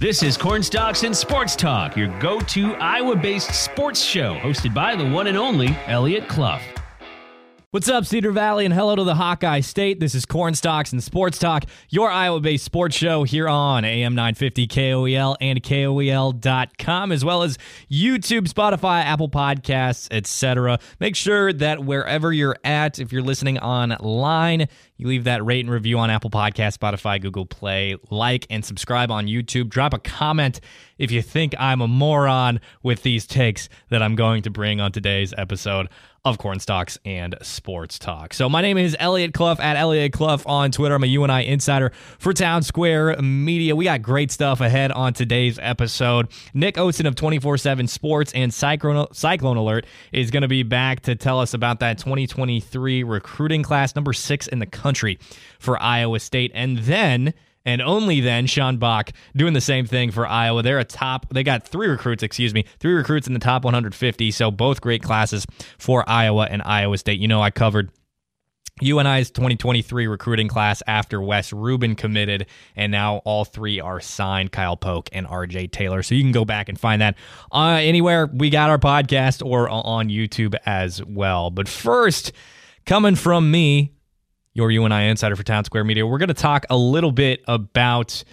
This is Cornstalks and Sports Talk, your go to Iowa based sports show, hosted by the one and only Eliot Clough. What's up, Cedar Valley, and hello to the Hawkeye State. This is Cornstalks and Sports Talk, your Iowa based sports show here on AM 950 KOEL and KOEL.com, as well as YouTube, Spotify, Apple Podcasts, etc. Make sure that wherever you're at, if you're listening online, you leave that rate and review on Apple Podcast, Spotify, Google Play, like and subscribe on YouTube. Drop a comment if you think I'm a moron with these takes that I'm going to bring on today's episode of Corn Cornstalks and Sports Talk. So my name is Eliot Clough at Eliot Clough on Twitter. I'm a UNI insider for Townsquare Media. We got great stuff ahead on today's episode. Nick Osen of 24-7 Sports and Cyclone, Cyclone Alert is going to be back to tell us about that 2023 recruiting class, number six in the country for Iowa State. And then and only then Sean Bock doing the same thing for Iowa. They're a top. They got three recruits, excuse me, three recruits in the top 150. So both great classes for Iowa and Iowa State. You know, I covered UNI's 2023 recruiting class after Wes Rubin committed, and now all three are signed Kyle Pock and RJ Taylor. So you can go back and find that uh, anywhere we got our podcast or on YouTube as well. But first, coming from me, your UNI insider for Townsquare Media. We're going to talk a little bit about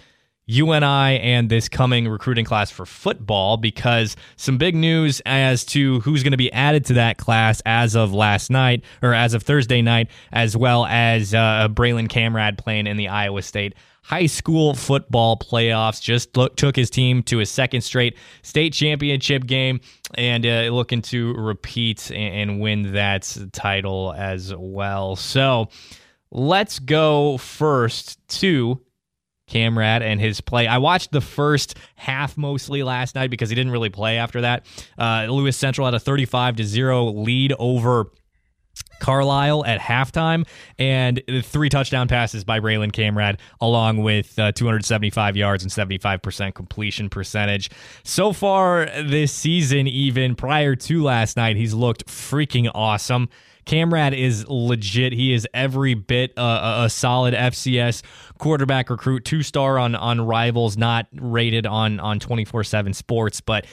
UNI and this coming recruiting class for football because some big news as to who's going to be added to that class as of last night or as of Thursday night, as well as uh, Braylon Kammrad playing in the Iowa State high school football playoffs. Just look, took his team to a second straight state championship game and uh, looking to repeat and, and win that title as well. So, let's go first to Kammrad and his play. I watched the first half mostly last night because he didn't really play after that. Uh, Lewis Central had a 35 to 0 lead over Carlisle at halftime, and three touchdown passes by Braylon Kammrad, along with uh, 275 yards and 75% completion percentage. So far this season, even prior to last night, he's looked freaking awesome. Kammrad is legit. He is every bit a, a solid FCS quarterback recruit, two star on on Rivals, not rated on on twenty four seven Sports, but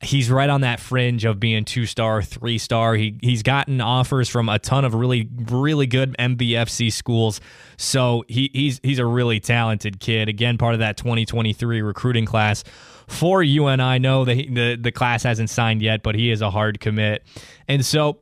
he's right on that fringe of being two star, three star. He he's gotten offers from a ton of really really good MVFC schools. So he he's he's a really talented kid. Again, part of that 2023 recruiting class for UNI. I know the the the class hasn't signed yet, but he is a hard commit. And so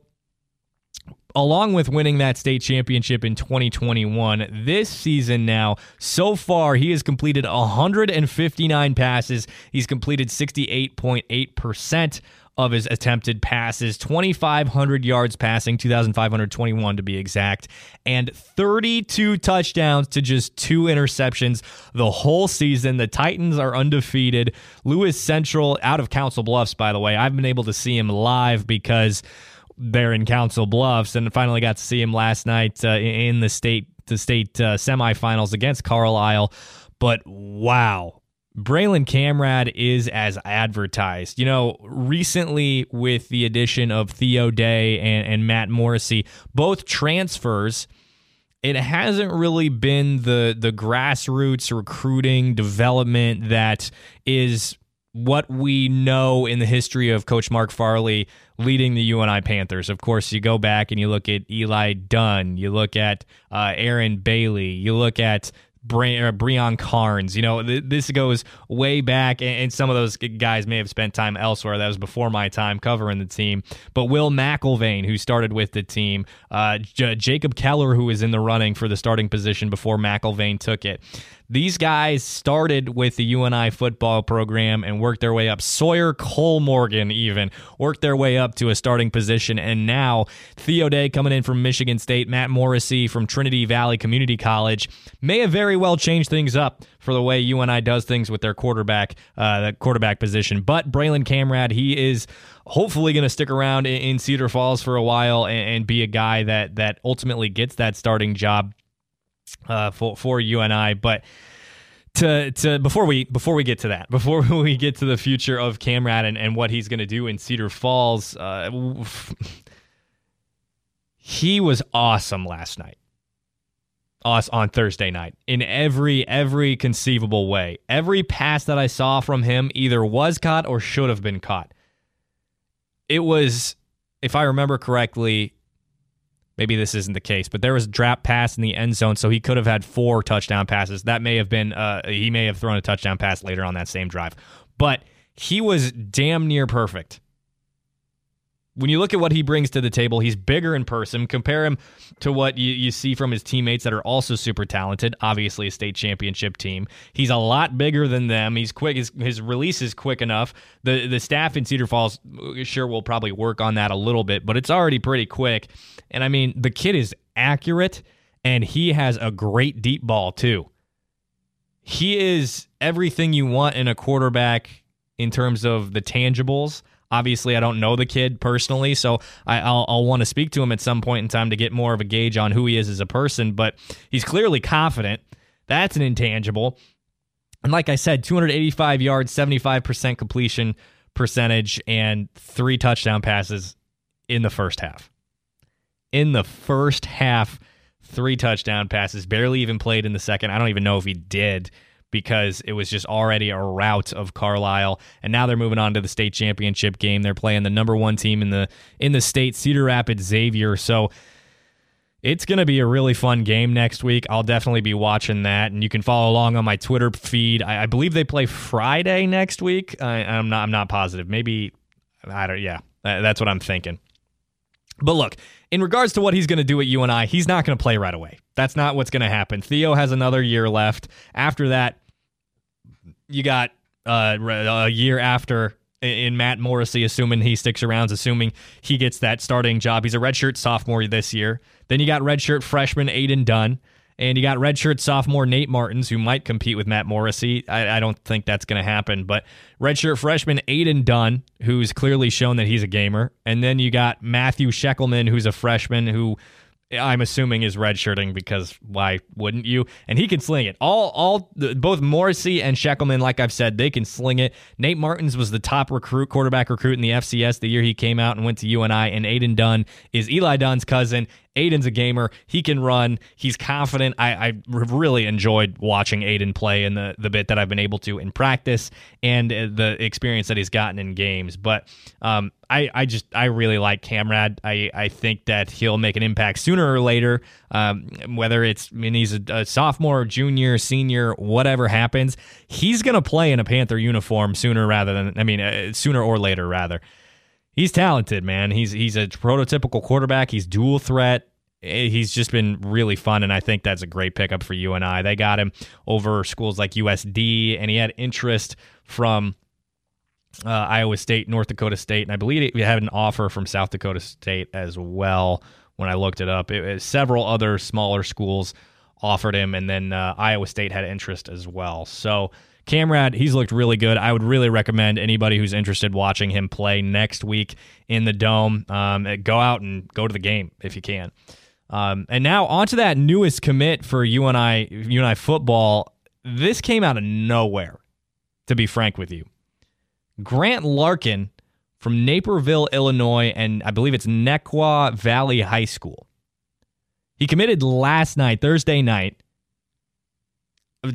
along with winning that state championship in 2021, this season now, so far, he has completed 159 passes. He's completed 68.8% of his attempted passes, 2,500 yards passing, 2,521 to be exact, and 32 touchdowns to just two interceptions the whole season. The Titans are undefeated. Lewis Central out of Council Bluffs, by the way. I've been able to see him live because there in Council Bluffs, and finally got to see him last night uh, in the state the state uh, semifinals against Carlisle. But wow, Braylon Kammrad is as advertised. You know, recently with the addition of Theo Day and, and Matt Morrissey, both transfers, it hasn't really been the the grassroots recruiting development that is what we know in the history of Coach Mark Farley leading the UNI Panthers. Of course, you go back and you look at Eli Dunn, you look at uh, Aaron Bailey, you look at Bre- Breon Carnes. You know, th- this goes way back, and, and, some of those guys may have spent time elsewhere. That was before my time covering the team. But Will McElvain, who started with the team, uh, J- Jacob Keller, who was in the running for the starting position before McElvain took it. These guys started with the UNI football program and worked their way up. Sawyer Kollmorgen even worked their way up to a starting position. And now Theo Day coming in from Michigan State, Matt Morrissey from Trinity Valley Community College may have very well changed things up for the way UNI does things with their quarterback, uh, the quarterback position. But Braylon Kammrad, he is hopefully going to stick around in, Cedar Falls for a while and, and be a guy that that ultimately gets that starting job uh, for for I, but to to before we before we get to that, before we get to the future of Kammrad and, and what he's going to do in Cedar Falls, uh, he was awesome last night. us on Thursday night in every every conceivable way. Every pass that I saw from him either was caught or should have been caught. It was, if I remember correctly, maybe this isn't the case, but there was a drop pass in the end zone, so he could have had four touchdown passes. That may have been uh, he may have thrown a touchdown pass later on that same drive, but he was damn near perfect when you look at what he brings to the table, he's bigger in person. Compare him to what you, you see from his teammates that are also super talented. Obviously, a state championship team. He's a lot bigger than them. He's quick. His, his release is quick enough. The the staff in Cedar Falls uh, sure will probably work on that a little bit, but it's already pretty quick. And I mean, the kid is accurate, and he has a great deep ball too. He is everything you want in a quarterback in terms of the tangibles. Obviously, I don't know the kid personally, so I, will I'll want to speak to him at some point in time to get more of a gauge on who he is as a person. But he's clearly confident. That's an intangible. And like I said, 285 yards, 75% completion percentage, and three touchdown passes in the first half. In the first half, three touchdown passes, barely even played in the second. I don't even know if he did because it was just already a rout of Carlisle, and now they're moving on to the state championship game. They're playing the number one team in the in the state, Cedar Rapids Xavier. So it's going to be a really fun game next week. I'll definitely be watching that, and you can follow along on my Twitter feed. I, I believe they play Friday next week. I, am not. I'm not positive. Maybe I don't. Yeah, that's what I'm thinking. But look, in regards to what he's going to do at UNI, he's not going to play right away. That's not what's going to happen. Theo has another year left. After that, you got uh, a year after in Matt Morrissey, assuming he sticks around, assuming he gets that starting job. He's a redshirt sophomore this year. Then you got redshirt freshman Aiden Dunn. And you got redshirt sophomore Nate Martins, who might compete with Matt Morrissey. I, I don't think that's going to happen. But redshirt freshman Aiden Dunn, who's clearly shown that he's a gamer. And then you got Matthew Sheckelman, who's a freshman who I'm assuming is redshirting because why wouldn't you? And he can sling it. All, all, both Morrissey and Sheckelman, like I've said, they can sling it. Nate Martins was the top recruit, quarterback recruit in the FCS the year he came out and went to UNI. And Aiden Dunn is Eli Dunn's cousin. Aiden's a gamer. He can run. He's confident. I, I really enjoyed watching Aiden play in the, the bit that I've been able to in practice and uh, the experience that he's gotten in games. But um, I, I just I really like Kammrad. I, I think that he'll make an impact sooner or later. Um, whether it's I mean he's a, a sophomore, junior, senior, whatever happens, he's gonna play in a Panther uniform sooner rather than I mean uh, sooner or later rather he's talented, man. He's he's a prototypical quarterback. He's dual threat. Eh, he's just been really fun, and I think that's a great pickup for UNI. They got him over schools like USD, and he had interest from uh, Iowa State, North Dakota State, and I believe he had an offer from South Dakota State as well. When I looked it up, it, it, several other smaller schools offered him, and then uh, Iowa State had interest as well. So Kammrad, he's looked really good. I would really recommend anybody who's interested watching him play next week in the Dome. Um, go out and go to the game if you can. Um, and now onto that newest commit for UNI UNI football. This came out of nowhere, to be frank with you. Grant Larkin from Naperville, Illinois, and I believe it's Neuqua Valley High School. He committed last night, Thursday night,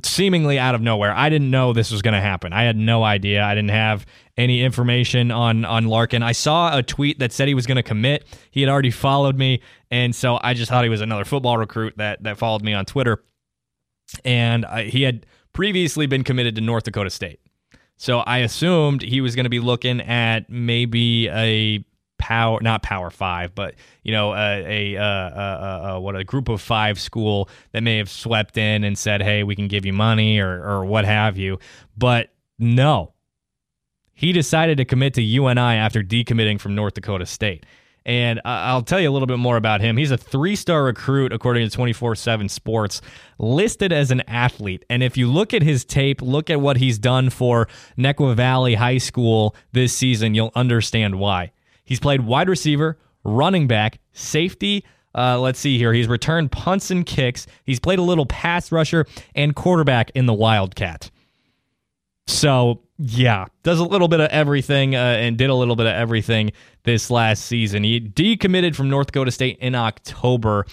seemingly out of nowhere. I didn't know this was going to happen. I had no idea. I didn't have any information on on Larkin. I saw a tweet that said he was going to commit. He had already followed me, and so I just thought he was another football recruit that that followed me on Twitter. And I, he had previously been committed to North Dakota State. So I assumed he was going to be looking at maybe a power, not Power Five, but you know, a, a, a, a, what a group of five school that may have swept in and said, "Hey, we can give you money" or or what have you. But no, he decided to commit to UNI after decommitting from North Dakota State. And I'll tell you a little bit more about him. He's a three star recruit, according to 24 7 Sports, listed as an athlete. And if you look at his tape, look at what he's done for Neuqua Valley High School this season, you'll understand why. He's played wide receiver, running back, safety. Uh, let's see here. He's returned punts and kicks. He's played a little pass rusher and quarterback in the Wildcat. So, yeah, does a little bit of everything uh, and did a little bit of everything this last season. He decommitted from North Dakota State in October.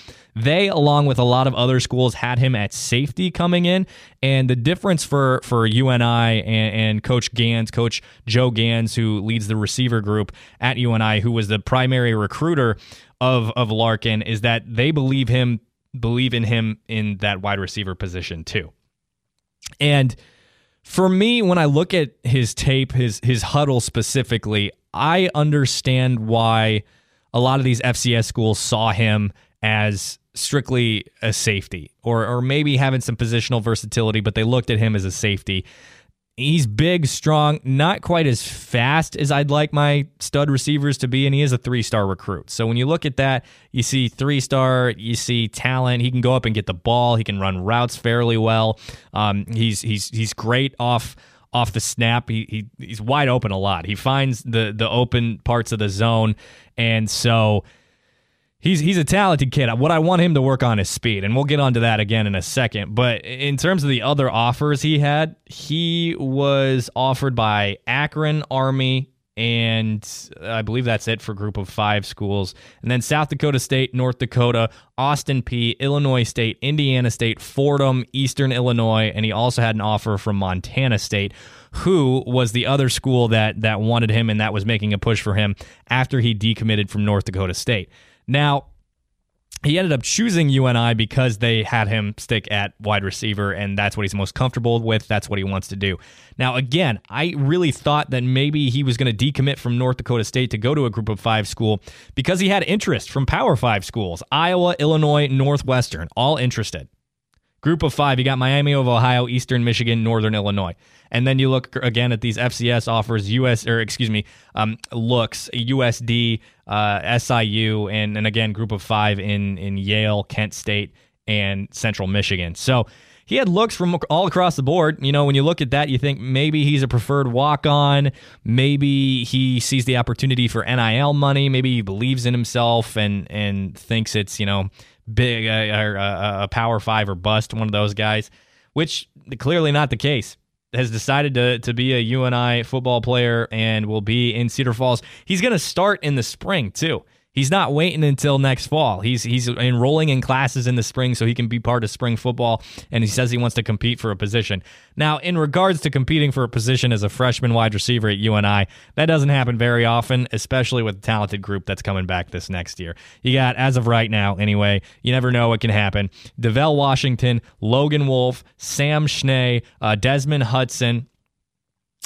They, along with a lot of other schools, had him at safety coming in. And the difference for, for UNI and, and Coach Gans, Coach Joe Gans, who leads the receiver group at UNI, who was the primary recruiter of, of Larkin, is that they believe him, believe in him in that wide receiver position too. And for me, when I look at his tape, his his Hudl specifically, I understand why a lot of these FCS schools saw him as strictly a safety or or maybe having some positional versatility, but they looked at him as a safety. He's big, strong, not quite as fast as I'd like my stud receivers to be, and he is a three star recruit. So when you look at that, you see three star, you see talent. He can go up and get the ball. He can run routes fairly well. Um, he's he's he's great off off the snap. He, he he's wide open a lot. He finds the the open parts of the zone, and so he's he's a talented kid. What I want him to work on is speed, and we'll get onto that again in a second. But in terms of the other offers he had, he was offered by Akron Army. And uh, I believe that's it for group of five schools. And then South Dakota State, North Dakota, Austin Peay, Illinois State, Indiana State, Fordham, Eastern Illinois, and he also had an offer from Montana State who was the other school that that wanted him and that was making a push for him after he decommitted from North Dakota State. Now, he ended up choosing UNI because they had him stick at wide receiver, and that's what he's most comfortable with. That's what he wants to do. Now, again, I really thought that maybe he was going to decommit from North Dakota State to go to a group of five school because he had interest from Power Five schools Iowa, Illinois, Northwestern, all interested. Group of five, you got Miami of Ohio, Eastern Michigan, Northern Illinois. And then you look again at these FCS offers, US or excuse me, um, looks USD, uh, SIU, and and again group of five in in Yale, Kent State, and Central Michigan. So he had looks from all across the board. You know, when you look at that, you think maybe he's a preferred walk on. Maybe he sees the opportunity for NIL money. Maybe he believes in himself and and thinks it's you know big uh, uh, a power five or bust one of those guys, which clearly not the case has decided to to be a UNI football player and will be in Cedar Falls. He's going to start in the spring too. He's not waiting until next fall. He's he's enrolling in classes in the spring so he can be part of spring football and he says he wants to compete for a position. Now, in regards to competing for a position as a freshman wide receiver at UNI, that doesn't happen very often, especially with the talented group that's coming back this next year. You got as of right now anyway, you never know what can happen. DeVell Washington, Logan Wolf, Sam Schnee, uh, Desmond Hudson,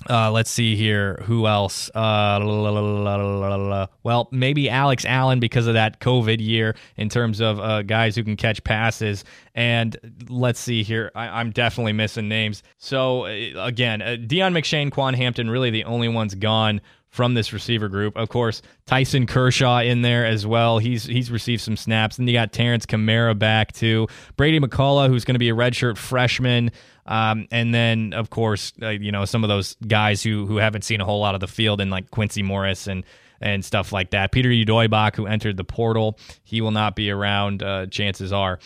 uh, let's see here. Who else? Uh, well, maybe Alex Allen because of that COVID year in terms of uh, guys who can catch passes. And let's see here. I, am definitely missing names. So, uh, again, uh, McShane, Quan Hampton, really the only ones gone from this receiver group. Of course, Tyson Kershaw in there as well. He's he's received some snaps. And you got Terrence Kamara back too. Brady McCullough, who's going to be a redshirt freshman. Um, and then, of course, uh, you know some of those guys who who haven't seen a whole lot of the field, and like Quincy Morris and and stuff like that. Peter Udoibach, who entered the portal, he will not be around. Uh, chances are.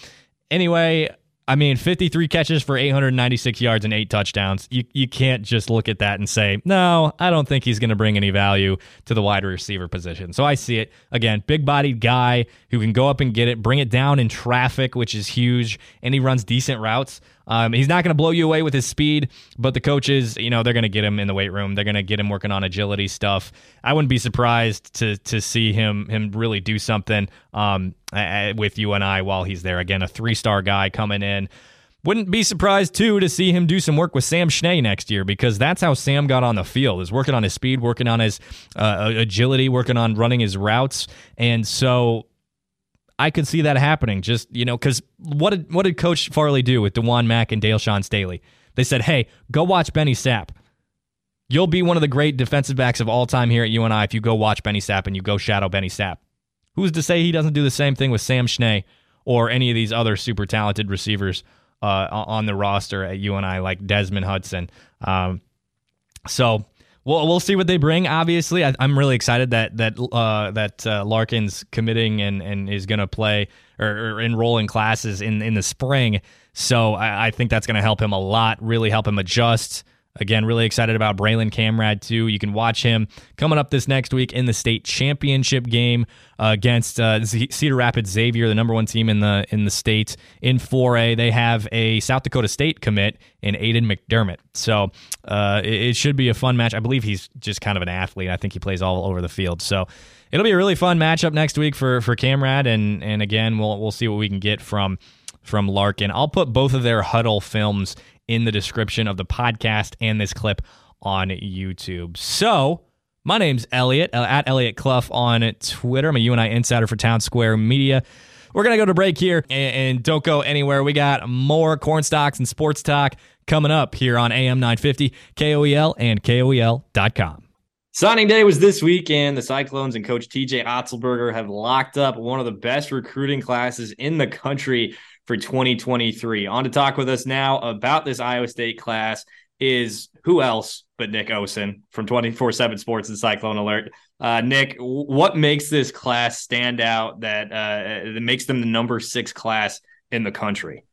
Anyway, I mean, 53 catches for 896 yards and eight touchdowns. You you can't just look at that and say, no, I don't think he's going to bring any value to the wide receiver position. So I see it again, big bodied guy who can go up and get it, bring it down in traffic, which is huge, and he runs decent routes. Um, he's not going to blow you away with his speed, but the coaches, you know, they're going to get him in the weight room. They're going to get him working on agility stuff. I wouldn't be surprised to to see him him really do something um, with UNI while he's there. Again, a three star guy coming in. Wouldn't be surprised too to see him do some work with Sam Schnee next year because that's how Sam got on the field is working on his speed, working on his uh, agility, working on running his routes, and so I could see that happening. Just you know, because what did what did Coach Farley do with Dewan Mack and Dale Sean Staley? They said, "Hey, go watch Benny Sapp. You'll be one of the great defensive backs of all time here at UNI if you go watch Benny Sapp and you go shadow Benny Sapp." Who's to say he doesn't do the same thing with Sam Schnee or any of these other super talented receivers uh, on the roster at UNI like Desmond Hudson? Um, so We'll, we'll see what they bring. Obviously, I, am really excited that that uh, that uh, Larkin's committing and, and is going to play or, or, enroll in classes in, in the spring. So I, I think that's going to help him a lot. Really help him adjust. Again, really excited about Braylon Kammrad too. You can watch him coming up this next week in the state championship game uh, against uh, Cedar Rapids Xavier, the number one team in the in the state in 4A. They have a South Dakota State commit in Aiden McDermott, so uh, it, it should be a fun match. I believe he's just kind of an athlete. I think he plays all over the field, so it'll be a really fun matchup next week for for Kammrad, and and again we'll we'll see what we can get from from Larkin. I'll put both of their Hudl films in the description of the podcast and this clip on YouTube. So, my name's Eliot, uh, at Eliot Clough on Twitter. I'm a UNI insider for Townsquare Media. We're going to go to break here and, and, don't go anywhere. We got more corn stalks and sports talk coming up here on AM 950, KOEL, and KOEL.com. Signing day was this week, and the Cyclones and coach TJ Otzelberger have locked up one of the best recruiting classes in the country for 2023. On to talk with us now about this Iowa State class is who else but Nick Osen from 24 7 Sports and Cyclone Alert. Uh, Nick, what makes this class stand out that, uh, that makes them the number six class in the country?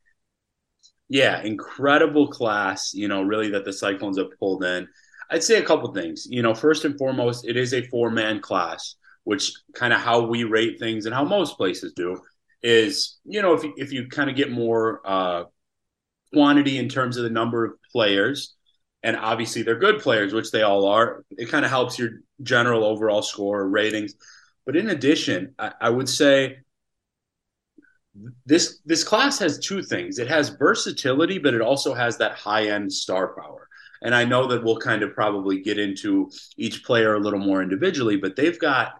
Yeah, incredible class, you know, really that the Cyclones have pulled in. I'd say a couple things. You know, first and foremost, it is a four man class, which kind of how we rate things and how most places do is you know if you, if you kind of get more uh, quantity in terms of the number of players, and obviously they're good players, which they all are. It kind of helps your general overall score ratings. But in addition, I, I would say this this class has two things. It has versatility, but it also has that high end star power. And I know that we'll kind of probably get into each player a little more individually, but they've got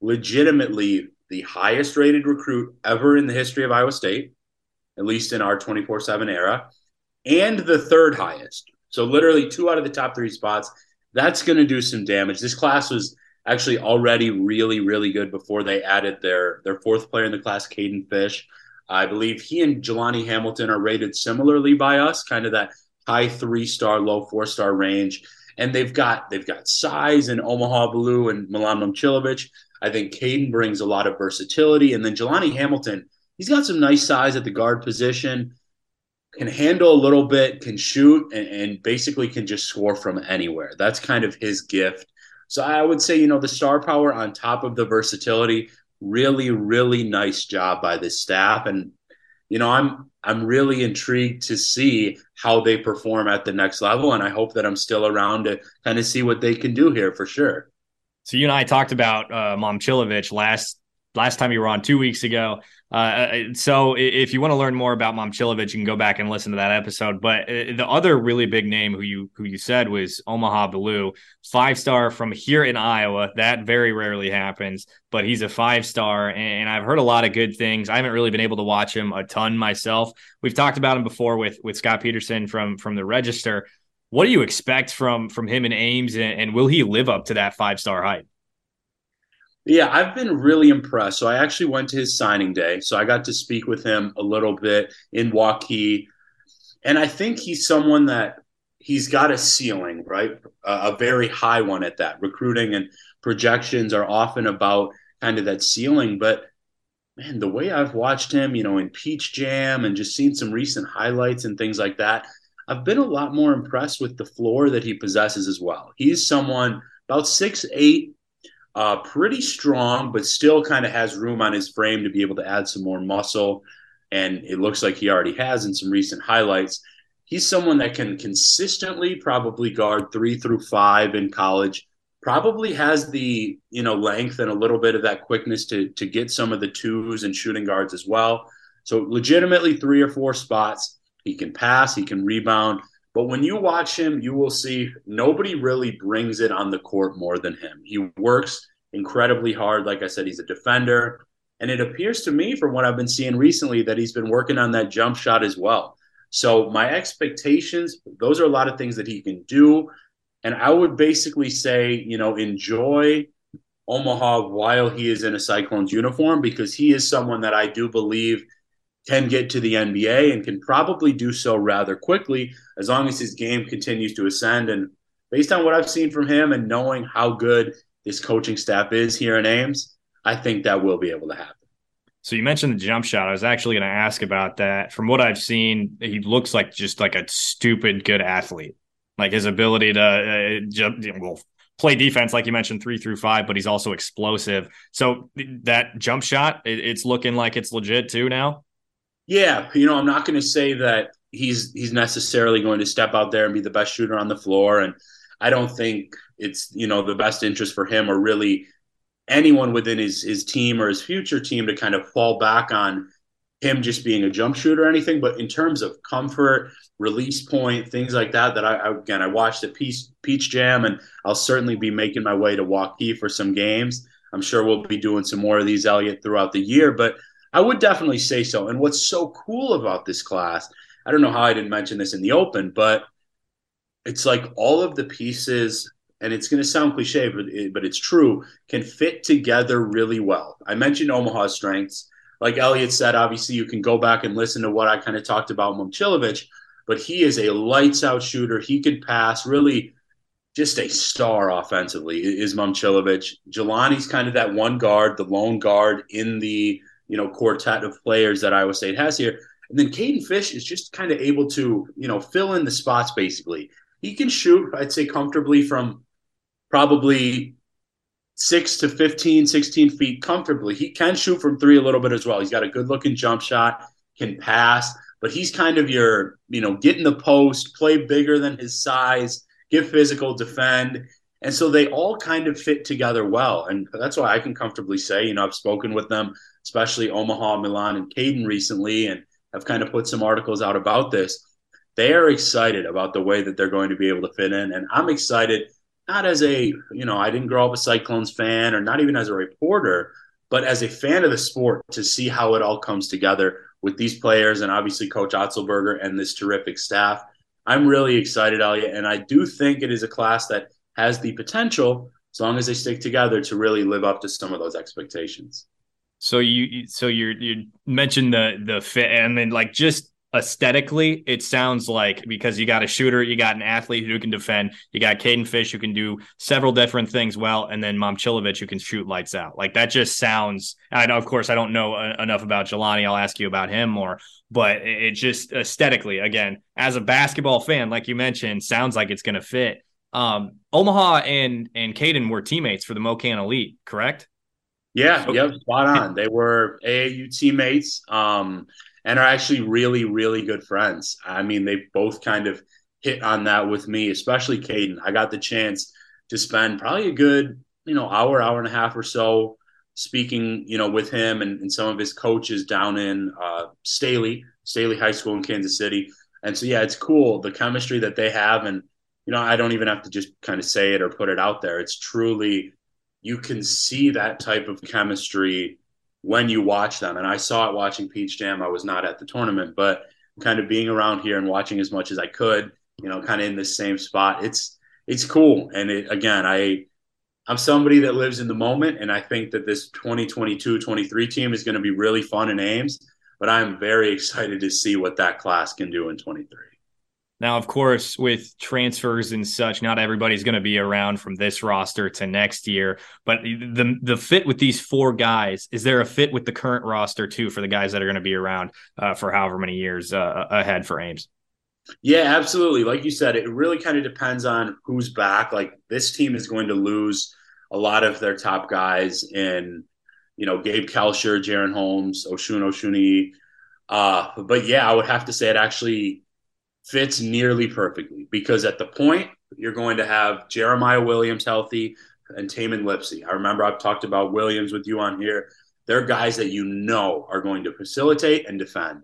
legitimately the highest rated recruit ever in the history of Iowa State, at least in our 24 7 era, and the third highest. So, literally, two out of the top three spots. That's going to do some damage. This class was actually already really, really good before they added their, their fourth player in the class, Caden Fish. I believe he and Jelani Hamilton are rated similarly by us, kind of that high three star, low four star range. And they've got they've got size and Omaha Biliew and Milan Momcilovic. I think Caden brings a lot of versatility. And then Jelani Hamilton, he's got some nice size at the guard position, can handle a little bit, can shoot, and, and basically can just score from anywhere. That's kind of his gift. So I would say, you know, the star power on top of the versatility, really, really nice job by this staff. And, you know, I'm I'm really intrigued to see how they perform at the next level. And I hope that I'm still around to kind of see what they can do here for sure. So you and I talked about uh, Momcilovic last last time you were on two weeks ago. Uh, uh so if you want to learn more about Momcilovic, you can go back and listen to that episode. But uh, the other really big name who you who you said was Omaha Biliew, five star from here in Iowa. That very rarely happens, but he's a five star, and I've heard a lot of good things. I haven't really been able to watch him a ton myself. We've talked about him before with with Scott Peterson from from the Register. What do you expect from from him and Ames, and, and will he live up to that five star hype? Yeah, I've been really impressed. So I actually went to his signing day, so I got to speak with him a little bit in Waukee, and I think he's someone that he's got a ceiling, right? A, a very high one at that. Recruiting and projections are often about kind of that ceiling, but man, the way I've watched him, you know, in Peach Jam and just seen some recent highlights and things like that, I've been a lot more impressed with the floor that he possesses as well. He's someone about six eight, uh, pretty strong, but still kind of has room on his frame to be able to add some more muscle. And it looks like he already has in some recent highlights. He's someone that can consistently probably guard three through five in college. Probably has the you know length and a little bit of that quickness to to get some of the twos and shooting guards as well. So legitimately three or four spots he can pass, he can rebound. But when you watch him, you will see nobody really brings it on the court more than him. He works incredibly hard. Like I said, he's a defender. And it appears to me, from what I've been seeing recently, that he's been working on that jump shot as well. So, my expectations, those are a lot of things that he can do. And I would basically say, you know, enjoy Omaha while he is in a Cyclones uniform because he is someone that I do believe can get to the NBA and can probably do so rather quickly as long as his game continues to ascend. And based on what I've seen from him and knowing how good this coaching staff is here in Ames, I think that will be able to happen. So you mentioned the jump shot. I was actually going to ask about that. From what I've seen, he looks like just like a stupid good athlete. like his ability to uh, jump, well, play defense, like you mentioned, three through five, but he's also explosive. So that jump shot, it, it's looking like it's legit too now. Yeah, you know, I'm not going to say that he's he's necessarily going to step out there and be the best shooter on the floor, and I don't think it's you know the best interest for him or really anyone within his his team or his future team to kind of fall back on him just being a jump shooter or anything. But in terms of comfort, release point, things like that, that I, again I watched the Peach, Peach Jam, and I'll certainly be making my way to Waukee for some games. I'm sure we'll be doing some more of these, Eliot, throughout the year. But I would definitely say so. And what's so cool about this class, I don't know how I didn't mention this in the open, but it's like all of the pieces, and it's going to sound cliche, but, it, but it's true, can fit together really well. I mentioned Omaha's strengths. Like Eliot said, obviously you can go back and listen to what I kind of talked about Momcilovic, but he is a lights out shooter. He can pass really just a star offensively is Momcilovic. Jelani's kind of that one guard, the lone guard in the you know quartet of players that Iowa State has here. And then Caden Fish is just kind of able to you know fill in the spots basically. He can shoot, I'd say, comfortably from probably six to 15, 16 feet comfortably. He can shoot from three a little bit as well. He's got a good looking jump shot, can pass, but he's kind of your, you know, get in the post, play bigger than his size, get physical, defend. And so they all kind of fit together well. And that's why I can comfortably say, you know, I've spoken with them especially Omaha, Milan, and Caden recently, and have kind of put some articles out about this. They are excited about the way that they're going to be able to fit in. And I'm excited, not as a, you know, I didn't grow up a Cyclones fan or not even as a reporter, but as a fan of the sport to see how it all comes together with these players and obviously Coach Otzelberger and this terrific staff. I'm really excited, Eliot. And I do think it is a class that has the potential, as long as they stick together, to really live up to some of those expectations. So you so you you mentioned the the fit and then like just aesthetically, it sounds like because you got a shooter, you got an athlete who can defend, you got Caden Fish who can do several different things well, and then Momcilovic who can shoot lights out. Like that just sounds. I know, of course, I don't know enough about Jelani. I'll ask you about him more, but it just aesthetically, again, as a basketball fan, like you mentioned, sounds like it's going to fit. Um, Omaha and and Caden were teammates for the MoKan Elite, correct? Yeah, yep, spot on. They were AAU teammates um, and are actually really, really good friends. I mean, they both kind of hit on that with me, especially Caden. I got the chance to spend probably a good, you know, hour, hour and a half or so speaking, you know, with him and, and some of his coaches down in uh, Staley, Staley High School in Kansas City. And so, yeah, it's cool the chemistry that they have. And, you know, I don't even have to just kind of say it or put it out there. It's truly you can see that type of chemistry when you watch them. And I saw it watching Peach Jam. I was not at the tournament, but kind of being around here and watching as much as I could, you know, kind of in the same spot. It's it's cool. And it, again, I I'm somebody that lives in the moment, and I think that this 2022-23 team is going to be really fun in Ames. But I'm very excited to see what that class can do in 23. Now, of course, with transfers and such, not everybody's going to be around from this roster to next year. But the the fit with these four guys is there a fit with the current roster too for the guys that are going to be around uh, for however many years uh, ahead for Ames? Yeah, absolutely. Like you said, it really kind of depends on who's back. Like this team is going to lose a lot of their top guys in, you know, Gabe Kalscheur, Jaren Holmes, Osun Osunniyi. Uh, but yeah, I would have to say it actually fits nearly perfectly because at the point you're going to have Jeremiah Williams healthy and Tamin Lipsey. I remember I've talked about Williams with you on here. They're guys that you know are going to facilitate and defend.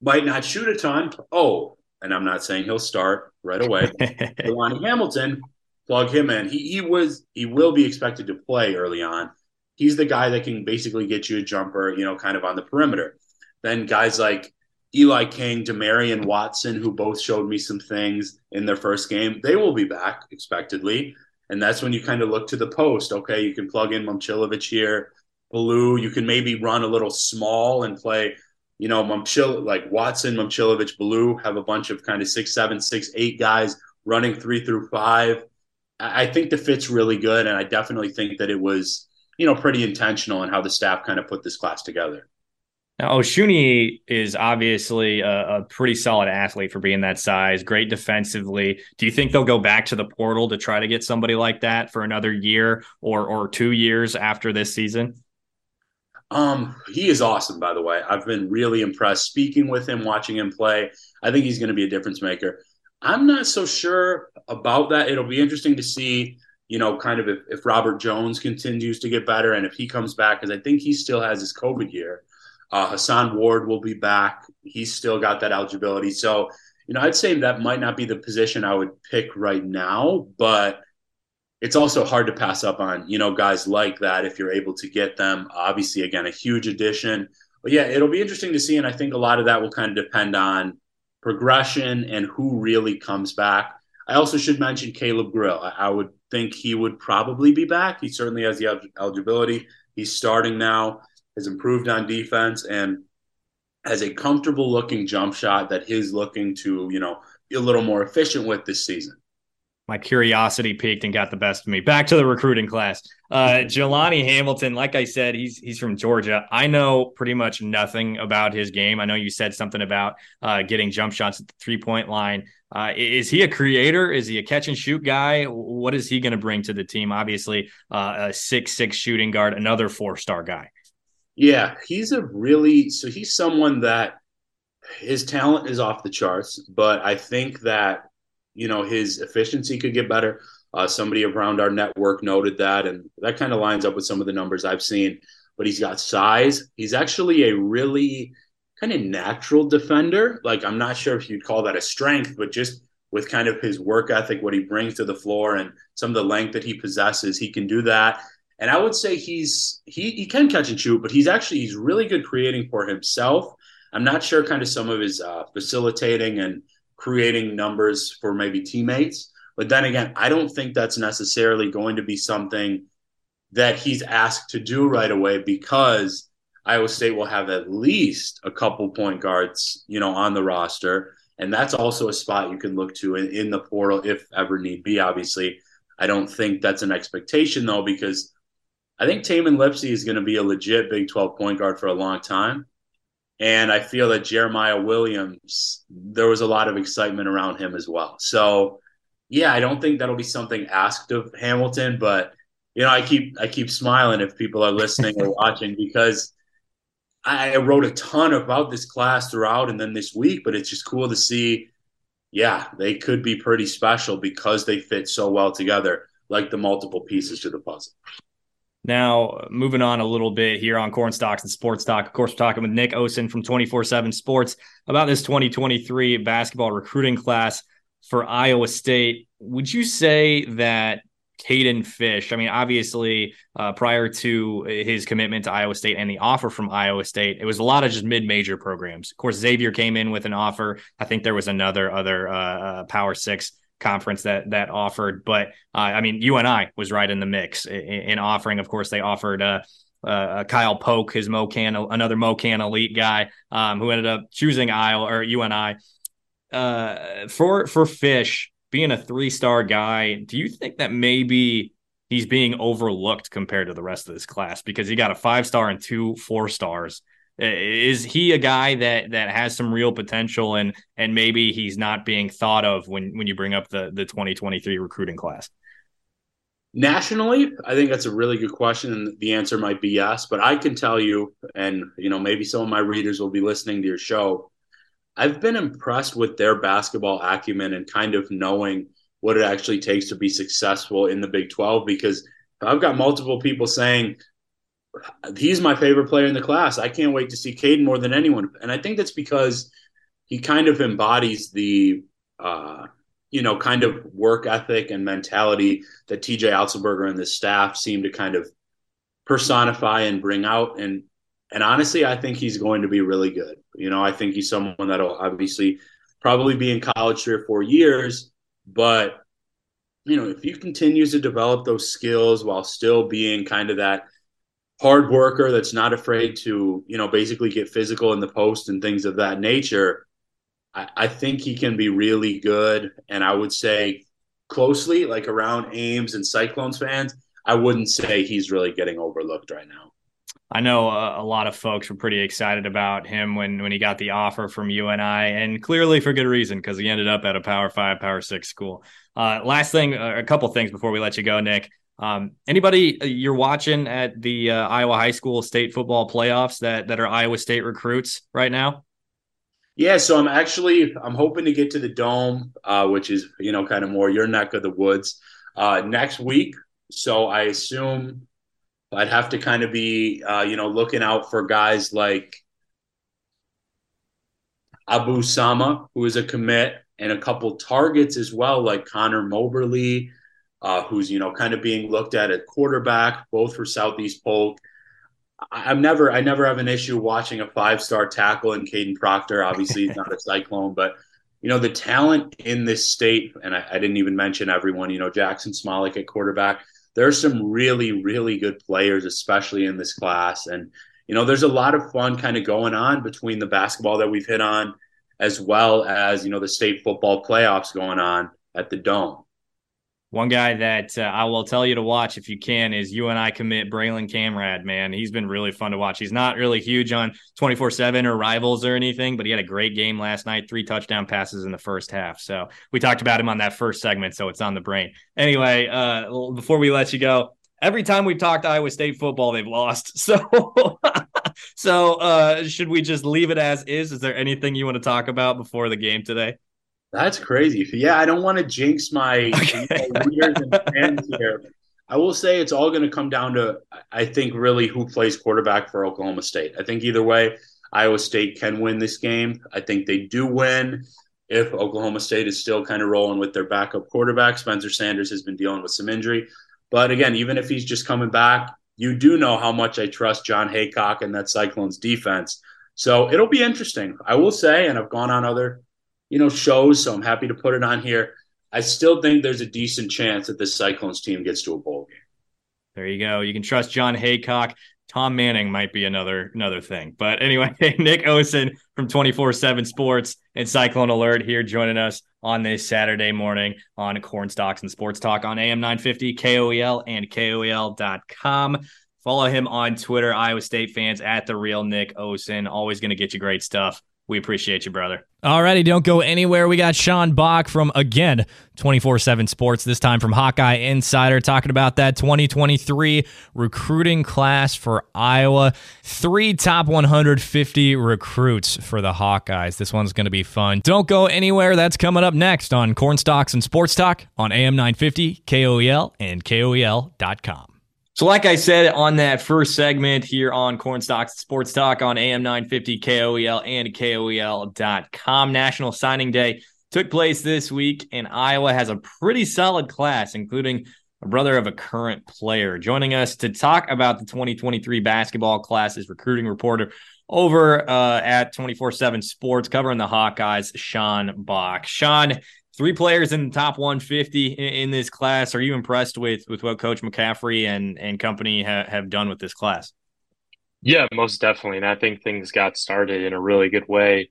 Might not shoot a ton. Oh, and I'm not saying he'll start right away. Lonnie Hamilton, plug him in. He he was he will be expected to play early on. He's the guy that can basically get you a jumper, you know, kind of on the perimeter. Then guys like Eli King, Demarion Watson, who both showed me some things in their first game, they will be back expectedly. And that's when you kind of look to the post. Okay, you can plug in Momcilovic here, Biliew. You can maybe run a little small and play, you know, Momchil like Watson, Momcilovic, Biliew have a bunch of kind of six, seven, six, eight guys running three through five. I think the fit's really good, and I definitely think that it was, you know, pretty intentional in how the staff kind of put this class together. Now, Osunniyi is obviously a, a, pretty solid athlete for being that size, great defensively. Do you think they'll go back to the portal to try to get somebody like that for another year or or two years after this season? Um, he is awesome, by the way. I've been really impressed speaking with him, watching him play. I think he's going to be a difference maker. I'm not so sure about that. It'll be interesting to see, you know, kind of if, if Robert Jones continues to get better and if he comes back, because I think he still has his COVID year. Uh, Hason Ward will be back. He's still got that eligibility. So, you know, I'd say that might not be the position I would pick right now, but it's also hard to pass up on, you know, guys like that if you're able to get them. Obviously, again, a huge addition. But yeah, it'll be interesting to see. And I think a lot of that will kind of depend on progression and who really comes back. I also should mention Caleb Grill. I, I would think he would probably be back. He certainly has the eligibility. He's starting now, has improved on defense, and has a comfortable looking jump shot that he's looking to, you know, be a little more efficient with this season my curiosity peaked and got the best of me. Back to the recruiting class. Uh, Jelani Hamilton, like I said, he's he's from Georgia. I know pretty much nothing about his game. I know you said something about uh, getting jump shots at the three point line. Uh, is he a creator? Is he a catch and shoot guy? What is he going to bring to the team? Obviously, uh, a six six shooting guard, another four star guy. Yeah, he's a really so he's someone that his talent is off the charts, but I think that you know his efficiency could get better. Uh, somebody around our network noted that, and that kind of lines up with some of the numbers I've seen. But he's got size. He's actually a really kind of natural defender. Like I'm not sure if you'd call that a strength, but just with kind of his work ethic, what he brings to the floor, and some of the length that he possesses, he can do that. And I would say he's he he can catch and shoot, but he's actually he's really good creating for himself. I'm not sure kind of some of his uh, facilitating and creating numbers for maybe teammates. But then again, I don't think that's necessarily going to be something that he's asked to do right away because Iowa State will have at least a couple point guards, you know, on the roster. And that's also a spot you can look to in, in the portal if ever need be. Obviously, I don't think that's an expectation though, because I think Tamin Lipsey is going to be a legit Big 12 point guard for a long time. And I feel that Jeremiah Williams, there was a lot of excitement around him as well. So, yeah, I don't think that'll be something asked of Hamilton, but you know, I keep I keep smiling if people are listening or watching because I wrote a ton about this class throughout and then this week, but it's just cool to see. Yeah, they could be pretty special because they fit so well together, like the multiple pieces to the puzzle. Now, moving on a little bit here on Corn Stalks and Sports Talk. Of course, we're talking with Nick Osen from 24 7 Sports about this 2023 basketball recruiting class for Iowa State. Would you say that Caden Fish, I mean, obviously, uh, prior to his commitment to Iowa State and the offer from Iowa State, it was a lot of just mid major programs. Of course, Xavier came in with an offer. I think there was another other uh, uh, Power Six conference that that offered. But uh, I mean, UNI was right in the mix in, in offering. Of course, they offered uh, uh, Kyle Pock, his MoKan, another MoKan elite guy, um, who ended up choosing Iowa or UNI. Uh, for for Fish being a three star guy, do you think that maybe he's being overlooked compared to the rest of this class because he got a five star and two four stars? Uh, is he a guy that that has some real potential and and maybe he's not being thought of when when you bring up the the 2023 recruiting class? Nationally, I think that's a really good question, and the answer might be yes. But I can tell you, and you know, maybe some of my readers will be listening to your show. I've been impressed with their basketball acumen and kind of knowing what it actually takes to be successful in the Big 12 because I've got multiple people saying, he's my favorite player in the class. I can't wait to see Caden more than anyone. And I think that's because he kind of embodies the, uh, you know, kind of work ethic and mentality that TJ Otzelberger and the staff seem to kind of personify and bring out. And and honestly, I think he's going to be really good. You know, I think he's someone that'll obviously probably be in college three or four years, but you know, if he continues to develop those skills while still being kind of that hard worker that's not afraid to, you know, basically get physical in the post and things of that nature, I, I think he can be really good. And I would say closely, like around Ames and Cyclones fans, I wouldn't say he's really getting overlooked right now. I know a, a, lot of folks were pretty excited about him when when he got the offer from UNI, and clearly for good reason because he ended up at a Power Five, Power Six school. Uh, last thing, uh, a couple things before we let you go, Nick. Um, anybody uh, you're watching at the uh, Iowa high school state football playoffs that that are Iowa State recruits right now? Yeah, so I'm actually I'm hoping to get to the dome, uh, which is you know kind of more your neck of the woods uh, next week. So I assume I'd have to kind of be, uh, you know, looking out for guys like Abu Sama, who is a commit, and a couple targets as well, like Connor Moberly, uh, who's you know kind of being looked at at quarterback, both for Southeast Polk. I'm never, I never have an issue watching a five-star tackle in Caden Proctor. Obviously, he's not a Cyclone, but you know the talent in this state, and I, I didn't even mention everyone. You know Jaxon Smolik at quarterback there's some really, really good players, especially in this class. And, you know, there's a lot of fun kind of going on between the basketball that we've hit on, as well as, you know, the state football playoffs going on at the Dome. One guy that uh, I will tell you to watch if you can is UNI commit Braylon Kammrad, man. He's been really fun to watch. He's not really huge on 24 7 or rivals or anything, but he had a great game last night, three touchdown passes in the first half. So we talked about him on that first segment, so it's on the brain. Anyway, uh, before we let you go, every time we've talked Iowa State football, they've lost. So, so uh, should we just leave it as is? Is there anything you want to talk about before the game today? That's crazy. Yeah, I don't want to jinx my okay. readers and fans here. I will say it's all going to come down to, I think, really who plays quarterback for Oklahoma State. I think either way, Iowa State can win this game. I think they do win if Oklahoma State is still kind of rolling with their backup quarterback. Spencer Sanders has been dealing with some injury. But again, even if he's just coming back, you do know how much I trust Jon Heacock and that Cyclones defense. So it'll be interesting. I will say, and I've gone on other you know, shows. So I'm happy to put it on here. I still think there's a decent chance that this Cyclones team gets to a bowl game. There you go. You can trust Jon Heacock. Tom Manning might be another another thing. But anyway, Nick Osen from 24/7 Sports and Cyclone Alert here joining us on this Saturday morning on Corn Stalks and Sports Talk on AM 950 KOEL and KOEL.com. Follow him on Twitter, Iowa State fans at the real Nick Osen. Always going to get you great stuff we appreciate you, brother. Alrighty, don't go anywhere. We got Sean Bock from again 24 7 Sports, this time from Hawkeye Insider, talking about that 2023 recruiting class for Iowa. Three top 150 recruits for the Hawkeyes. This one's going to be fun. Don't go anywhere. That's coming up next on Cornstalks and Sports Talk on AM 950, KOEL, and KOEL.com. So, like I said on that first segment here on Cornstalks Sports Talk on AM 950 KOEL and KOEL.com, National Signing Day took place this week, and Iowa has a pretty solid class, including a brother of a current player. Joining us to talk about the 2023 basketball class is recruiting reporter over uh, at 24 7 Sports, covering the Hawkeyes, Sean Bock. Sean, three players in the top 150 in, in, this class. Are you impressed with with what Coach McCaffery and and company ha, have done with this class? Yeah, most definitely. And I think things got started in a really good way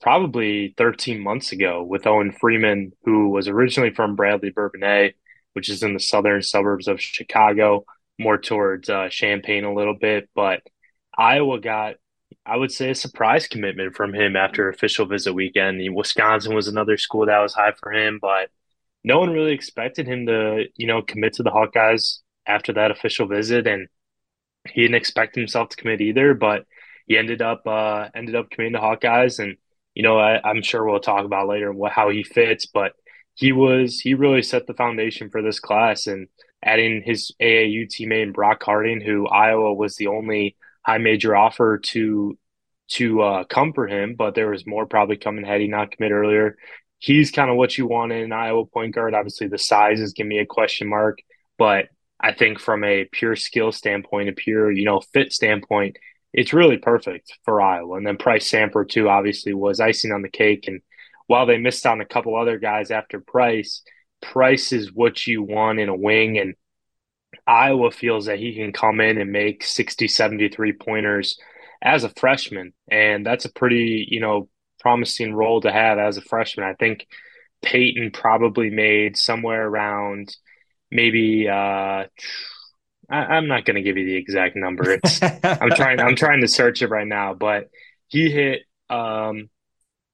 probably 13 months ago with Owen Freeman, who was originally from Bradley Bourbonnais, which is in the southern suburbs of Chicago, more towards uh, Champaign a little bit. But Iowa got I would say a surprise commitment from him after official visit weekend. Wisconsin was another school that was high for him, but no one really expected him to, you know, commit to the Hawkeyes after that official visit, and he didn't expect himself to commit either. But he ended up uh, ended up committing to Hawkeyes, and you know, I, am sure we'll talk about later what, how he fits, but he was he really set the foundation for this class, and adding his AAU teammate Brock Harding, who Iowa was the only high major offer to to uh, come for him, but there was more probably coming had he not commit earlier. He's kind of what you want in an Iowa point guard. Obviously, the size is giving me a question mark, but I think from a pure skill standpoint, a pure you know fit standpoint, it's really perfect for Iowa. And then Pryce Sandfort too, obviously, was icing on the cake. And while they missed on a couple other guys after Pryce, Pryce is what you want in a wing, and Iowa feels that he can come in and make 60, 73 pointers as a freshman. And that's a pretty, you know, promising role to have as a freshman. I think Payton probably made somewhere around maybe uh I, am not going to give you the exact number. It's I'm trying I'm trying to search it right now, but he hit um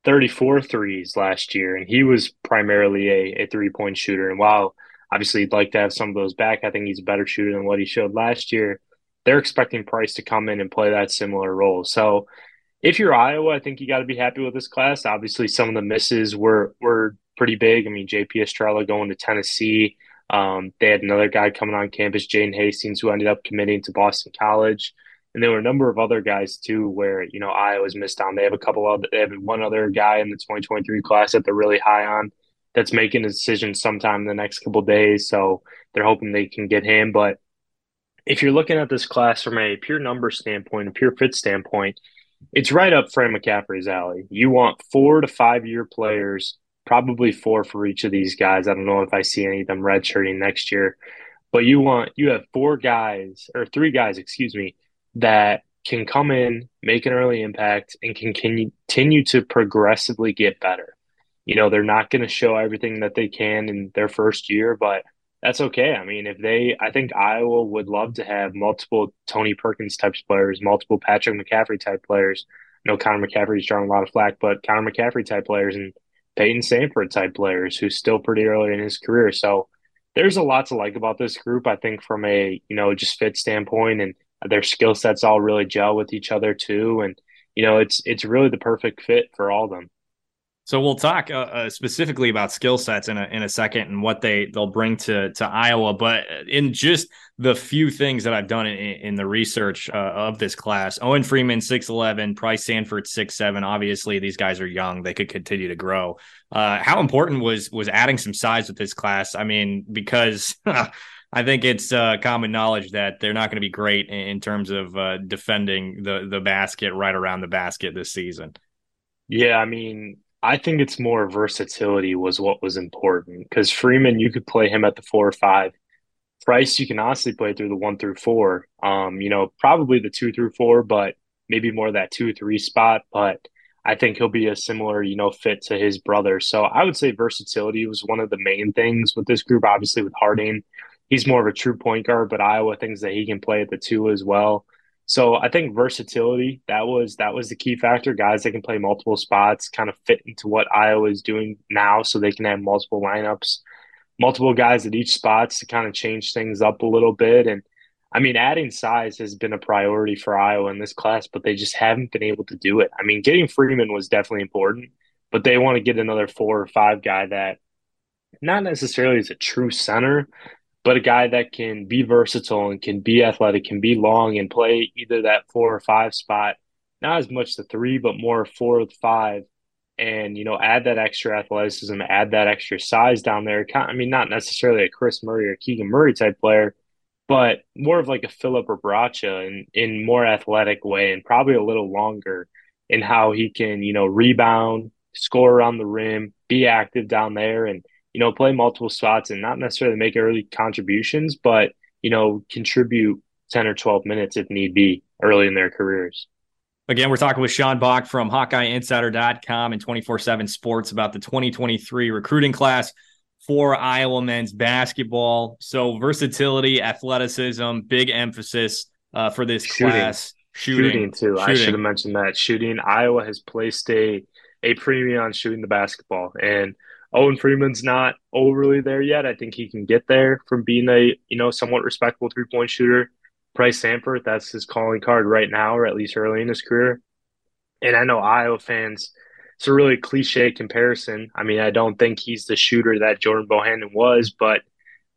34 threes last year, and he was primarily a, a three point shooter. And while obviously he'd like to have some of those back, I think he's a better shooter than what he showed last year. They're expecting Pryce to come in and play that similar role. So if you're Iowa, I think you got to be happy with this class. Obviously, some of the misses were were pretty big. I mean, JP Estrella going to Tennessee. Um, they had another guy coming on campus, Jane Hastings, who ended up committing to Boston College. And there were a number of other guys too, where you know Iowa's missed on. They have a couple of they have one other guy in the 2023 class that they're really high on, that's making a decision sometime in the next couple days. So they're hoping they can get him. But if you're looking at this class from a pure number standpoint, a pure fit standpoint, it's right up Fran McCaffery's alley. You want four to five year players probably four for each of these guys. I don't know if I see any of them redshirting next year, but you want you have four guys or three guys, excuse me, that can come in, make an early impact, and can continue to progressively get better. You know, they're not going to show everything that they can in their first year, but that's okay. I mean, if they, I think Iowa would love to have multiple Tony Perkins type players, multiple Patrick McCaffery type players. I know Connor McCaffery's drawing a lot of flack, but Connor McCaffery type players and Payton Sandfort type players who's still pretty early in his career. So there's a lot to like about this group. I think from a you know just fit standpoint, and their skill sets all really gel with each other too. And you know it's it's really the perfect fit for all of them. So we'll talk uh, uh, specifically about skill sets in a in a second and what they they'll bring to to Iowa. But in just the few things that I've done in, in the research uh, of this class, Owen Freeman six eleven, Pryce Sandfort six seven. Obviously, these guys are young; they could continue to grow. Uh, how important was was adding some size with this class? I mean, because. I think it's uh, common knowledge that they're not going to be great in, terms of uh, defending the the basket right around the basket this season. Yeah, I mean, I think it's more versatility was what was important because Freeman, you could play him at the four or five. Pryce, you can honestly play through the one through four. Um, you know, probably the two through four, but maybe more that two three spot. But I think he'll be a similar, you know, fit to his brother. So I would say versatility was one of the main things with this group. Obviously, with Harding, he's more of a true point guard, but Iowa thinks that he can play at the two as well. So I think versatility that was that was the key factor. Guys that can play multiple spots, kind of fit into what Iowa is doing now, so they can have multiple lineups, multiple guys at each spots to kind of change things up a little bit. And I mean, adding size has been a priority for Iowa in this class, but they just haven't been able to do it. I mean, getting Freeman was definitely important, but they want to get another four or five guy that not necessarily is a true center, but a guy that can be versatile and can be athletic, can be long and play either that four or five spot, not as much the three, but more four or five. And, you know, add that extra athleticism, add that extra size down there. I mean, not necessarily a Kris Murray or Keegan Murray type player, but more of like a Filip Rebraca in, in more athletic way and probably a little longer in how he can, you know, rebound, score around the rim, be active down there and you know, play multiple spots and not necessarily make early contributions, but, you know, contribute 10 or 12 minutes if need be early in their careers. Again, we're talking with Sean Bock from HawkeyeInsider.com and 24 7 Sports about the 2023 recruiting class for Iowa men's basketball. So, versatility, athleticism, big emphasis uh, for this shooting. class. Shooting, shooting too. Shooting. I should have mentioned that. Shooting. Iowa has placed a a premium on shooting the basketball, and Owen Freeman's not overly there yet. I think he can get there from being a you know somewhat respectable three point shooter. Pryce Sandfort, that's his calling card right now, or at least early in his career. And I know Iowa fans, it's a really cliche comparison. I mean, I don't think he's the shooter that Jordan Bohannon was, but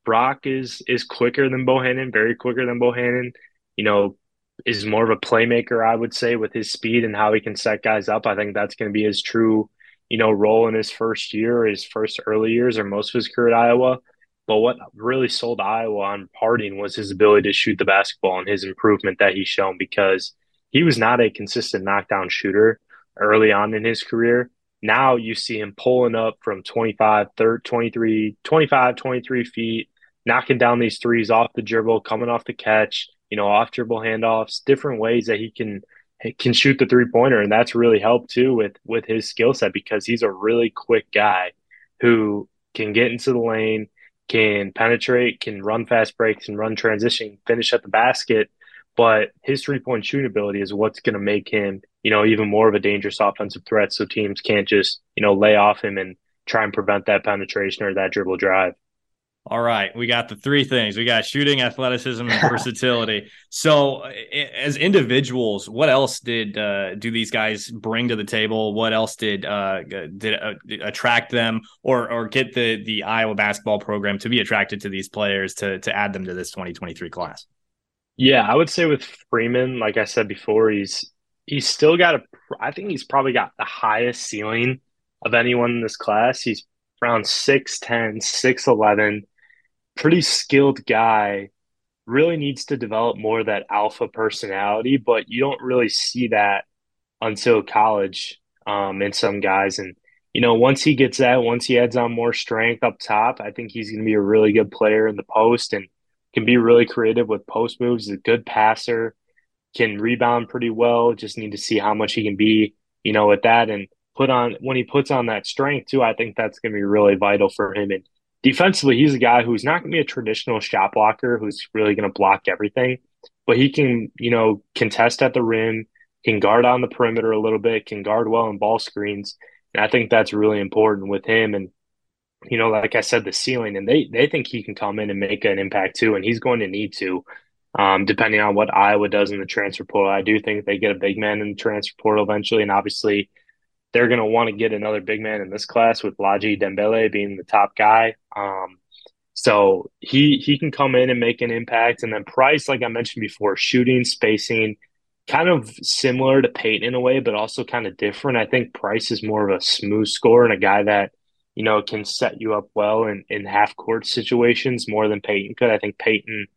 Brock is is quicker than Bohannon, very quicker than Bohannon. You know, is more of a playmaker, I would say, with his speed and how he can set guys up. I think that's going to be his true you know, role in his first year, his first early years, or most of his career at Iowa. But what really sold Iowa on Harding was his ability to shoot the basketball and his improvement that he's shown because he was not a consistent knockdown shooter early on in his career. Now you see him pulling up from 25, 30, 23, 25, 23 feet, knocking down these threes off the dribble, coming off the catch, you know, off dribble handoffs, different ways that he can – can shoot the three pointer, and that's really helped too with with his skill set because he's a really quick guy who can get into the lane, can penetrate, can run fast breaks and run transition, finish at the basket. But his three point shooting ability is what's going to make him, you know, even more of a dangerous offensive threat. So teams can't just, you know, lay off him and try and prevent that penetration or that dribble drive. All right, we got the three things. We got shooting, athleticism, and versatility. so, as individuals, what else did uh, do these guys bring to the table? What else did uh, did uh, attract them, or or get the the Iowa basketball program to be attracted to these players to to add them to this 2023 class? Yeah, I would say with Freeman, like I said before, he's he's still got a. I think he's probably got the highest ceiling of anyone in this class. He's around 6'10, 6'11 pretty skilled guy really needs to develop more of that alpha personality, but you don't really see that until college um, in some guys. And, you know, once he gets that, once he adds on more strength up top, I think he's going to be a really good player in the post and can be really creative with post moves. He's a good passer, can rebound pretty well. Just need to see how much he can be, you know, with that. And put on, when he puts on that strength too, I think that's going to be really vital for him. And defensively, he's a guy who's not going to be a traditional shot blocker who's really going to block everything, but he can, you know, contest at the rim, can guard on the perimeter a little bit, can guard well in ball screens. And I think that's really important with him. And, you know, like I said, the ceiling, and they, they think he can come in and make an impact too. And he's going to need to, um, depending on what Iowa does in the transfer portal. I do think they get a big man in the transfer portal eventually. And obviously, they're going to want to get another big man in this class with Ladji Dembele being the top guy. Um, so he he can come in and make an impact. And then Pryce, like I mentioned before, shooting, spacing, kind of similar to Payton in a way, but also kind of different. I think Pryce is more of a smooth scorer and a guy that you know can set you up well in in half court situations more than Payton could. I think Payton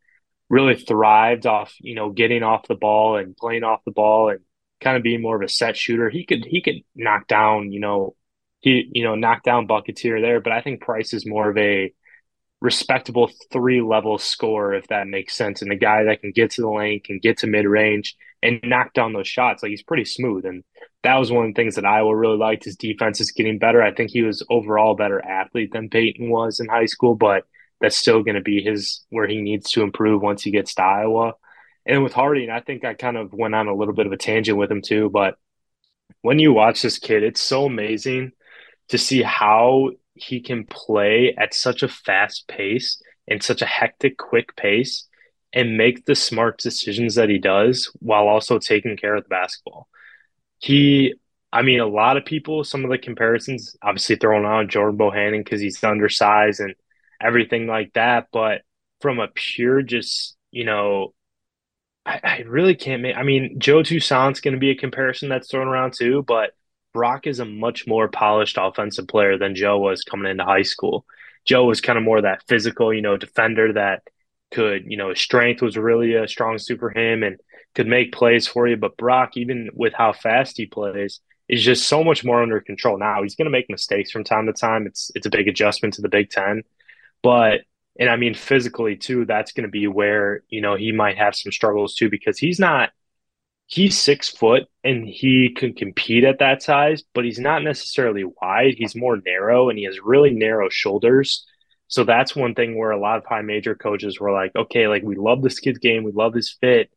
really thrived off you know getting off the ball and playing off the ball and kind of being more of a set shooter. He could he could knock down, you know, he you know knock down buckets here there. But I think Pryce is more of a respectable three level scorer, if that makes sense, and a guy that can get to the lane, can get to mid range, and knock down those shots. Like he's pretty smooth, and that was one of the things that Iowa really liked. His defense is getting better. I think he was overall a better athlete than Payton was in high school, but that's still going to be his where he needs to improve once he gets to Iowa. And with Harding, I think I kind of went on a little bit of a tangent with him too. But when you watch this kid, it's so amazing to see how he can play at such a fast pace and such a hectic, quick pace and make the smart decisions that he does while also taking care of the basketball. He, I mean, a lot of people, some of the comparisons, obviously throwing on Jordan Bohannon because he's undersized and everything like that. But from a pure, just, you know, I, I really can't make. I mean, Joe Toussaint's going to be a comparison that's thrown around too, but Brock is a much more polished offensive player than Joe was coming into high school. Joe was kind of more that physical, you know, defender that could, you know, his strength was really a strong suit for him and could make plays for you. But Brock, even with how fast he plays, is just so much more under control. Now he's going to make mistakes from time to time. It's it's a big adjustment to the Big Ten, but and I mean, physically too, that's going to be where, you know, he might have some struggles too, because he's not, he's six foot and he can compete at that size, but he's not necessarily wide. He's more narrow and he has really narrow shoulders. So that's one thing where a lot of high major coaches were like, okay, like we love this kid's game, we love his fit,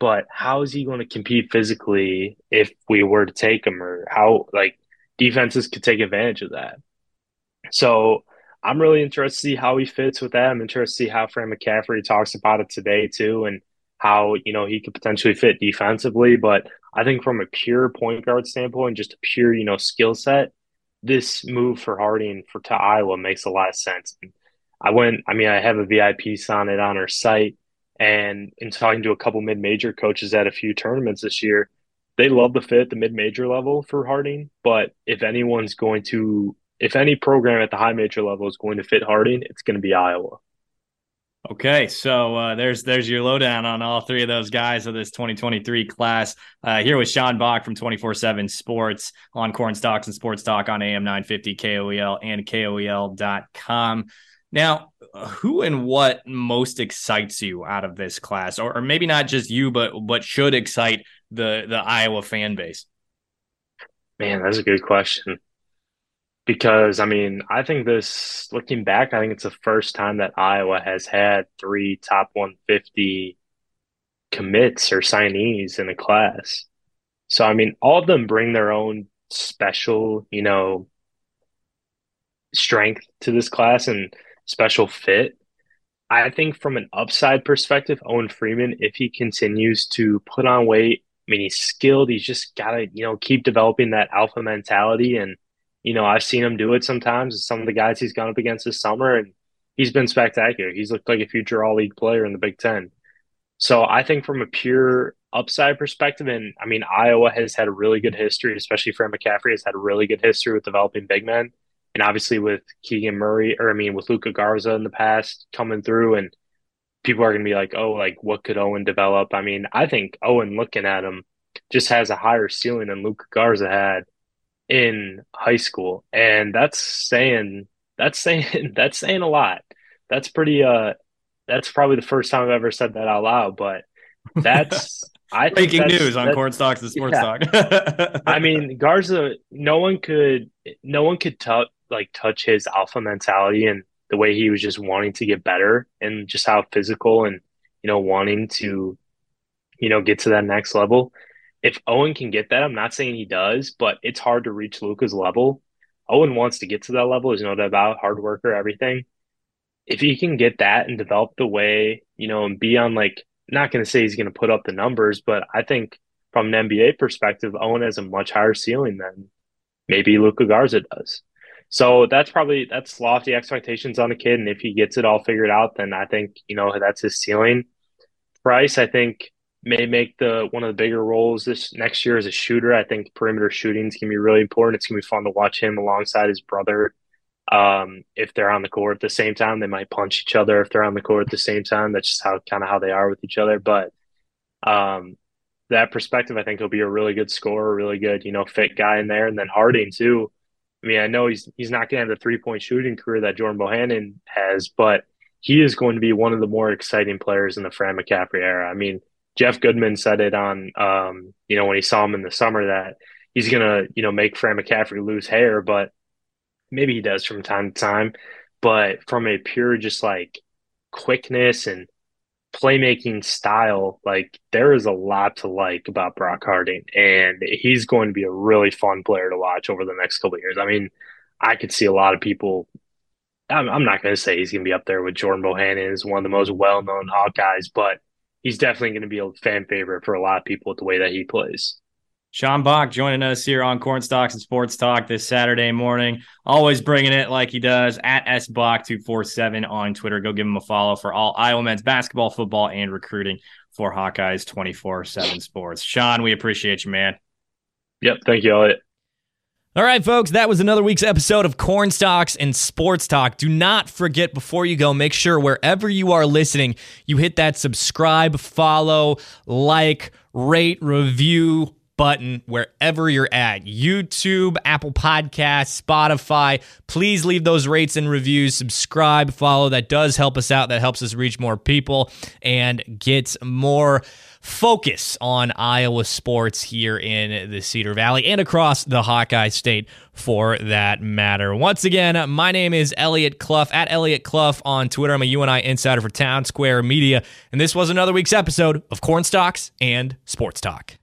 but how is he going to compete physically if we were to take him or how like defenses could take advantage of that? So I'm really interested to see how he fits with that. I'm interested to see how Fran McCaffery talks about it today too, and how you know he could potentially fit defensively. But I think from a pure point guard standpoint, just a pure you know skill set, this move for Harding for to Iowa makes a lot of sense. I went. I mean, I have a VIP on it on our site, and in talking to a couple mid major coaches at a few tournaments this year, they love the fit the mid major level for Harding. But if anyone's going to if any program at the high major level is going to fit Harding, it's going to be Iowa. Okay, so uh, there's there's your lowdown on all three of those guys of this 2023 class. Uh, here with Sean Bock from 24/7 Sports on Corn Stalks and Sports Talk on AM 950 KOEL and KOEL.com. Now, who and what most excites you out of this class, or, or maybe not just you, but but should excite the the Iowa fan base? Man, that's a good question. Because I mean, I think this, looking back, I think it's the first time that Iowa has had three top 150 commits or signees in a class. So, I mean, all of them bring their own special, you know, strength to this class and special fit. I think from an upside perspective, Owen Freeman, if he continues to put on weight, I mean, he's skilled. He's just got to, you know, keep developing that alpha mentality and you know, I've seen him do it sometimes. Some of the guys he's gone up against this summer, and he's been spectacular. He's looked like a future All League player in the Big Ten. So I think from a pure upside perspective, and I mean, Iowa has had a really good history, especially Fran McCaffery has had a really good history with developing big men. And obviously with Keegan Murray, or I mean, with Luka Garza in the past coming through, and people are going to be like, oh, like what could Owen develop? I mean, I think Owen, looking at him, just has a higher ceiling than Luka Garza had in high school, and that's saying that's saying that's saying a lot. That's pretty. Uh, that's probably the first time I've ever said that out loud, but that's. I breaking news on Corn stalks and Sports yeah. Talk. I mean, Garza. No one could. No one could touch like touch his alpha mentality and the way he was just wanting to get better and just how physical and you know wanting to you know get to that next level if Owen can get that, I'm not saying he does, but it's hard to reach Luka's level. Owen wants to get to that level, there's no doubt about hard worker, everything. If he can get that and develop the way, you know, and be on like not gonna say he's gonna put up the numbers, but I think from an NBA perspective, Owen has a much higher ceiling than maybe Luka Garza does. So that's probably that's lofty expectations on a kid, and if he gets it all figured out, then I think you know that's his ceiling. Pryce, I think may make the one of the bigger roles this next year as a shooter. I think perimeter shooting is going to be really important. It's going to be fun to watch him alongside his brother. Um, if they're on the court at the same time, they might punch each other. If they're on the court at the same time, that's just how kind of how they are with each other. But um, that perspective, I think he'll be a really good scorer, really good, you know, fit guy in there. And then Harding too. I mean, I know he's he's not going to have the three point shooting career that Jordan Bohannon has, but he is going to be one of the more exciting players in the Fran McCaffery era. I mean, Jeff Goodman said it on, um, you know, when he saw him in the summer that he's going to, you know, make Fran McCaffery lose hair, but maybe he does from time to time. But from a pure, just like quickness and playmaking style, like there is a lot to like about Brock Harding, and he's going to be a really fun player to watch over the next couple years. I mean, I could see a lot of people. I'm, I'm not going to say he's going to be up there with Jordan Bohannon as one of the most well known Hawkeyes, but he's definitely going to be a fan favorite for a lot of people with the way that he plays. Sean Bock joining us here on Corn Stalks and Sports Talk this Saturday morning. Always bringing it like he does at SBach247 on Twitter. Go give him a follow for all Iowa men's basketball, football, and recruiting for Hawkeyes 24 7 Sports. Sean, we appreciate you, man. Yep. Thank you, Eliot. All right, folks, that was another week's episode of Corn Stalks and Sports Talk. Do not forget before you go, make sure wherever you are listening, you hit that subscribe, follow, like, rate, review button wherever you're at YouTube, Apple Podcasts, Spotify. Please leave those rates and reviews, subscribe, follow. That does help us out. That helps us reach more people and get more focus on Iowa sports here in the Cedar Valley and across the Hawkeye State for that matter. Once again, my name is Eliot Clough at Eliot Clough on Twitter. I'm a UNI insider for Townsquare Media, and this was another week's episode of Corn Stalks and Sports Talk.